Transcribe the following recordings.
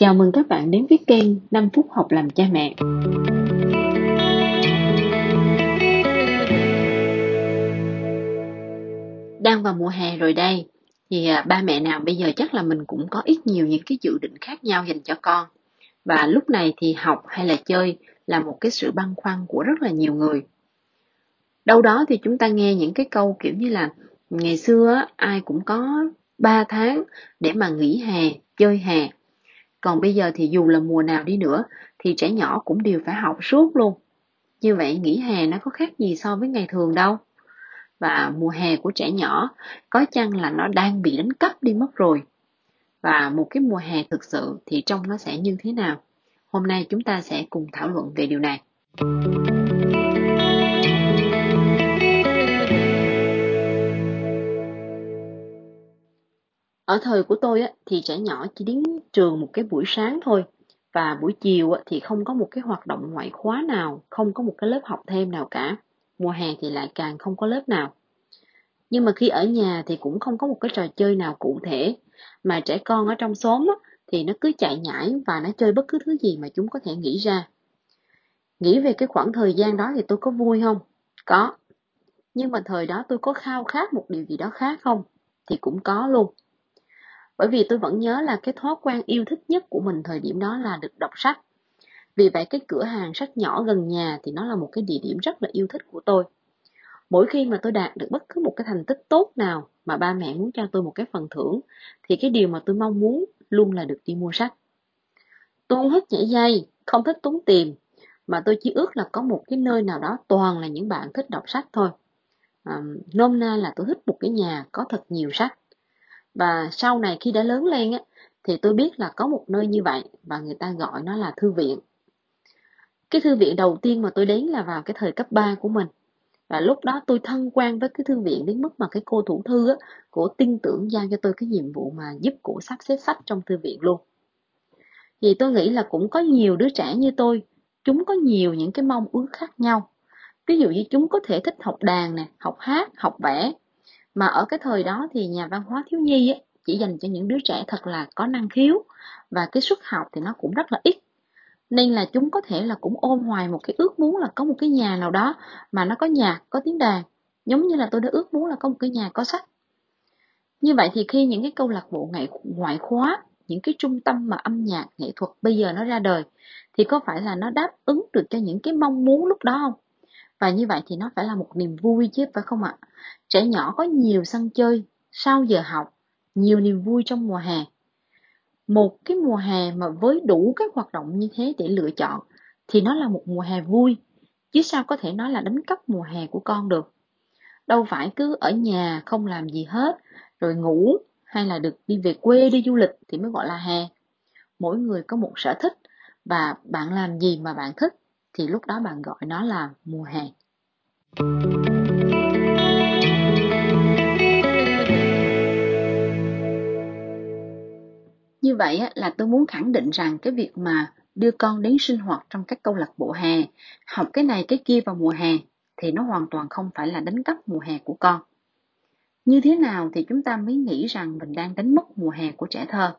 Chào mừng các bạn đến với kênh 5 phút học làm cha mẹ. Đang vào mùa hè rồi đây, thì à, ba mẹ nào bây giờ chắc là mình cũng có ít nhiều những cái dự định khác nhau dành cho con. Và lúc này thì học hay là chơi là một cái sự băn khoăn của rất là nhiều người. Đâu đó thì chúng ta nghe những cái câu kiểu như là ngày xưa ai cũng có 3 tháng để mà nghỉ hè, chơi hè còn bây giờ thì dù là mùa nào đi nữa, thì trẻ nhỏ cũng đều phải học suốt luôn. Như vậy, nghỉ hè nó có khác gì so với ngày thường đâu. Và mùa hè của trẻ nhỏ, có chăng là nó đang bị đánh cắp đi mất rồi. Và một cái mùa hè thực sự thì trông nó sẽ như thế nào? Hôm nay chúng ta sẽ cùng thảo luận về điều này. Ở thời của tôi á, thì trẻ nhỏ chỉ đến trường một cái buổi sáng thôi và buổi chiều á, thì không có một cái hoạt động ngoại khóa nào, không có một cái lớp học thêm nào cả. Mùa hè thì lại càng không có lớp nào. Nhưng mà khi ở nhà thì cũng không có một cái trò chơi nào cụ thể mà trẻ con ở trong xóm á, thì nó cứ chạy nhảy và nó chơi bất cứ thứ gì mà chúng có thể nghĩ ra. Nghĩ về cái khoảng thời gian đó thì tôi có vui không? Có. Nhưng mà thời đó tôi có khao khát một điều gì đó khác không? Thì cũng có luôn. Bởi vì tôi vẫn nhớ là cái thói quen yêu thích nhất của mình thời điểm đó là được đọc sách. Vì vậy cái cửa hàng sách nhỏ gần nhà thì nó là một cái địa điểm rất là yêu thích của tôi. Mỗi khi mà tôi đạt được bất cứ một cái thành tích tốt nào mà ba mẹ muốn cho tôi một cái phần thưởng thì cái điều mà tôi mong muốn luôn là được đi mua sách. Tôi không thích nhảy dây, không thích tốn tiền, mà tôi chỉ ước là có một cái nơi nào đó toàn là những bạn thích đọc sách thôi. À, nôm na là tôi thích một cái nhà có thật nhiều sách. Và sau này khi đã lớn lên á, thì tôi biết là có một nơi như vậy và người ta gọi nó là thư viện. Cái thư viện đầu tiên mà tôi đến là vào cái thời cấp 3 của mình. Và lúc đó tôi thân quen với cái thư viện đến mức mà cái cô thủ thư á, cổ tin tưởng giao cho tôi cái nhiệm vụ mà giúp cổ sắp xếp sách trong thư viện luôn. Thì tôi nghĩ là cũng có nhiều đứa trẻ như tôi, chúng có nhiều những cái mong ước khác nhau. Ví dụ như chúng có thể thích học đàn nè, học hát, học vẽ, mà ở cái thời đó thì nhà văn hóa thiếu nhi ấy, chỉ dành cho những đứa trẻ thật là có năng khiếu và cái suất học thì nó cũng rất là ít. Nên là chúng có thể là cũng ôm hoài một cái ước muốn là có một cái nhà nào đó mà nó có nhạc có tiếng đàn giống như là tôi đã ước muốn là có một cái nhà có sách. Như vậy thì khi những cái câu lạc bộ nghệ ngoại khóa những cái trung tâm mà âm nhạc nghệ thuật bây giờ nó ra đời thì có phải là nó đáp ứng được cho những cái mong muốn lúc đó không? Và như vậy thì nó phải là một niềm vui chứ phải không ạ? Trẻ nhỏ có nhiều sân chơi sau giờ học, nhiều niềm vui trong mùa hè. Một cái mùa hè mà với đủ các hoạt động như thế để lựa chọn thì nó là một mùa hè vui, chứ sao có thể nói là đánh cắp mùa hè của con được. Đâu phải cứ ở nhà không làm gì hết, rồi ngủ hay là được đi về quê đi du lịch thì mới gọi là hè. Mỗi người có một sở thích và bạn làm gì mà bạn thích thì lúc đó bạn gọi nó là mùa hè. Như vậy là tôi muốn khẳng định rằng cái việc mà đưa con đến sinh hoạt trong các câu lạc bộ hè, học cái này cái kia vào mùa hè thì nó hoàn toàn không phải là đánh cắp mùa hè của con. Như thế nào thì chúng ta mới nghĩ rằng mình đang đánh mất mùa hè của trẻ thơ?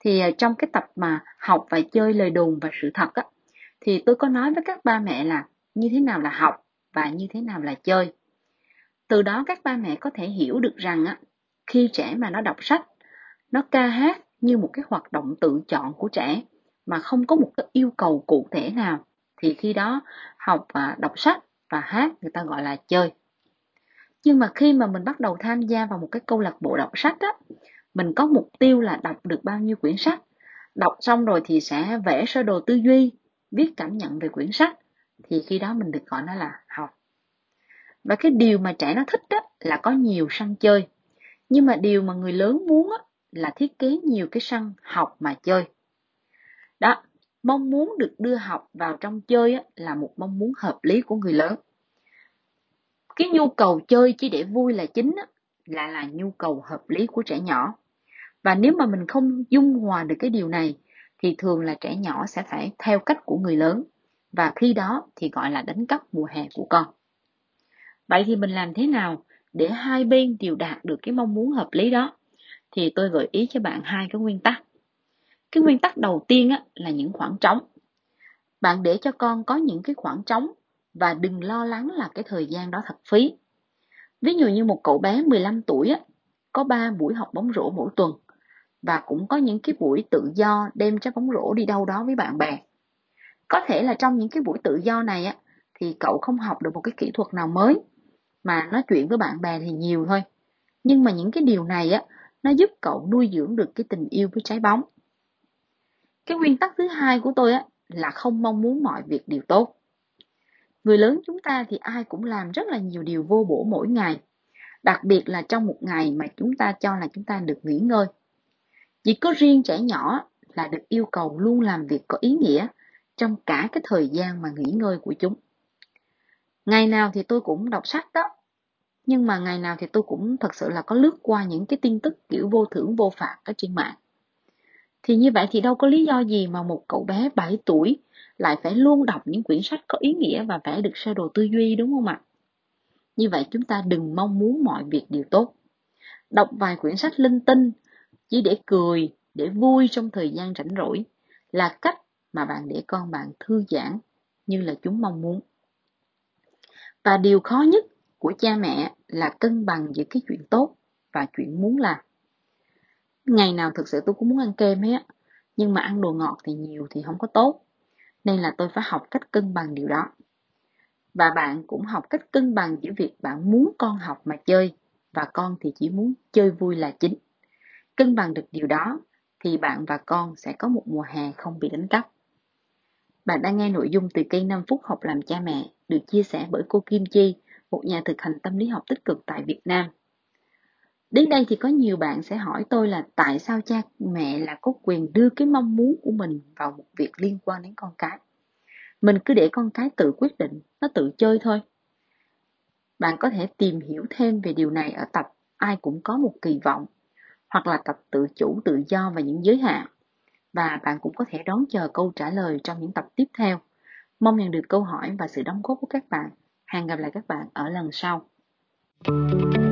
Thì ờ, trong cái tập mà học và chơi lời đồn và sự thật á, thì tôi có nói với các ba mẹ là như thế nào là học và như thế nào là chơi. Từ đó các ba mẹ có thể hiểu được rằng á, khi trẻ mà nó đọc sách, nó ca hát như một cái hoạt động tự chọn của trẻ mà không có một cái yêu cầu cụ thể nào thì khi đó học và đọc sách và hát người ta gọi là chơi. Nhưng mà khi mà mình bắt đầu tham gia vào một cái câu lạc bộ đọc sách á, mình có mục tiêu là đọc được bao nhiêu quyển sách. Đọc xong rồi thì sẽ vẽ sơ đồ tư duy, viết cảm nhận về quyển sách thì khi đó mình được gọi nó là học. Và cái điều mà trẻ nó thích đó là có nhiều sân chơi. Nhưng mà điều mà người lớn muốn đó, là thiết kế nhiều cái sân học mà chơi. Đó mong muốn được đưa học vào trong chơi á, là một mong muốn hợp lý của người lớn. Cái nhu cầu chơi chỉ để vui là chính á, là là nhu cầu hợp lý của trẻ nhỏ. Và nếu mà mình không dung hòa được cái điều này thì thường là trẻ nhỏ sẽ phải theo cách của người lớn và khi đó thì gọi là đánh cắp mùa hè của con. Vậy thì mình làm thế nào để hai bên đều đạt được cái mong muốn hợp lý đó? Thì tôi gợi ý cho bạn hai cái nguyên tắc. Cái nguyên tắc đầu tiên á, là những khoảng trống. Bạn để cho con có những cái khoảng trống và đừng lo lắng là cái thời gian đó thật phí. Ví dụ như một cậu bé 15 tuổi á, có 3 buổi học bóng rổ mỗi tuần và cũng có những cái buổi tự do đem trái bóng rổ đi đâu đó với bạn bè. Có thể là trong những cái buổi tự do này á, thì cậu không học được một cái kỹ thuật nào mới mà nói chuyện với bạn bè thì nhiều thôi. Nhưng mà những cái điều này á, nó giúp cậu nuôi dưỡng được cái tình yêu với trái bóng. Cái nguyên tắc thứ hai của tôi á, là không mong muốn mọi việc đều tốt. Người lớn chúng ta thì ai cũng làm rất là nhiều điều vô bổ mỗi ngày, đặc biệt là trong một ngày mà chúng ta cho là chúng ta được nghỉ ngơi. Chỉ có riêng trẻ nhỏ là được yêu cầu luôn làm việc có ý nghĩa trong cả cái thời gian mà nghỉ ngơi của chúng. Ngày nào thì tôi cũng đọc sách đó, nhưng mà ngày nào thì tôi cũng thật sự là có lướt qua những cái tin tức kiểu vô thưởng vô phạt ở trên mạng. Thì như vậy thì đâu có lý do gì mà một cậu bé 7 tuổi lại phải luôn đọc những quyển sách có ý nghĩa và vẽ được sơ đồ tư duy đúng không ạ? Như vậy chúng ta đừng mong muốn mọi việc đều tốt. Đọc vài quyển sách linh tinh chỉ để cười, để vui trong thời gian rảnh rỗi là cách mà bạn để con bạn thư giãn như là chúng mong muốn. Và điều khó nhất của cha mẹ là cân bằng giữa cái chuyện tốt và chuyện muốn làm. Ngày nào thực sự tôi cũng muốn ăn kem hết nhưng mà ăn đồ ngọt thì nhiều thì không có tốt. Nên là tôi phải học cách cân bằng điều đó. Và bạn cũng học cách cân bằng giữa việc bạn muốn con học mà chơi và con thì chỉ muốn chơi vui là chính. Cân bằng được điều đó thì bạn và con sẽ có một mùa hè không bị đánh cắp. Bạn đang nghe nội dung từ cây 5 phút học làm cha mẹ được chia sẻ bởi cô Kim Chi, một nhà thực hành tâm lý học tích cực tại Việt Nam. Đến đây thì có nhiều bạn sẽ hỏi tôi là tại sao cha mẹ là có quyền đưa cái mong muốn của mình vào một việc liên quan đến con cái. Mình cứ để con cái tự quyết định, nó tự chơi thôi. Bạn có thể tìm hiểu thêm về điều này ở tập Ai cũng có một kỳ vọng hoặc là tập tự chủ, tự do và những giới hạn. Và bạn cũng có thể đón chờ câu trả lời trong những tập tiếp theo. Mong nhận được câu hỏi và sự đóng góp của các bạn. Hẹn gặp lại các bạn ở lần sau. Thank you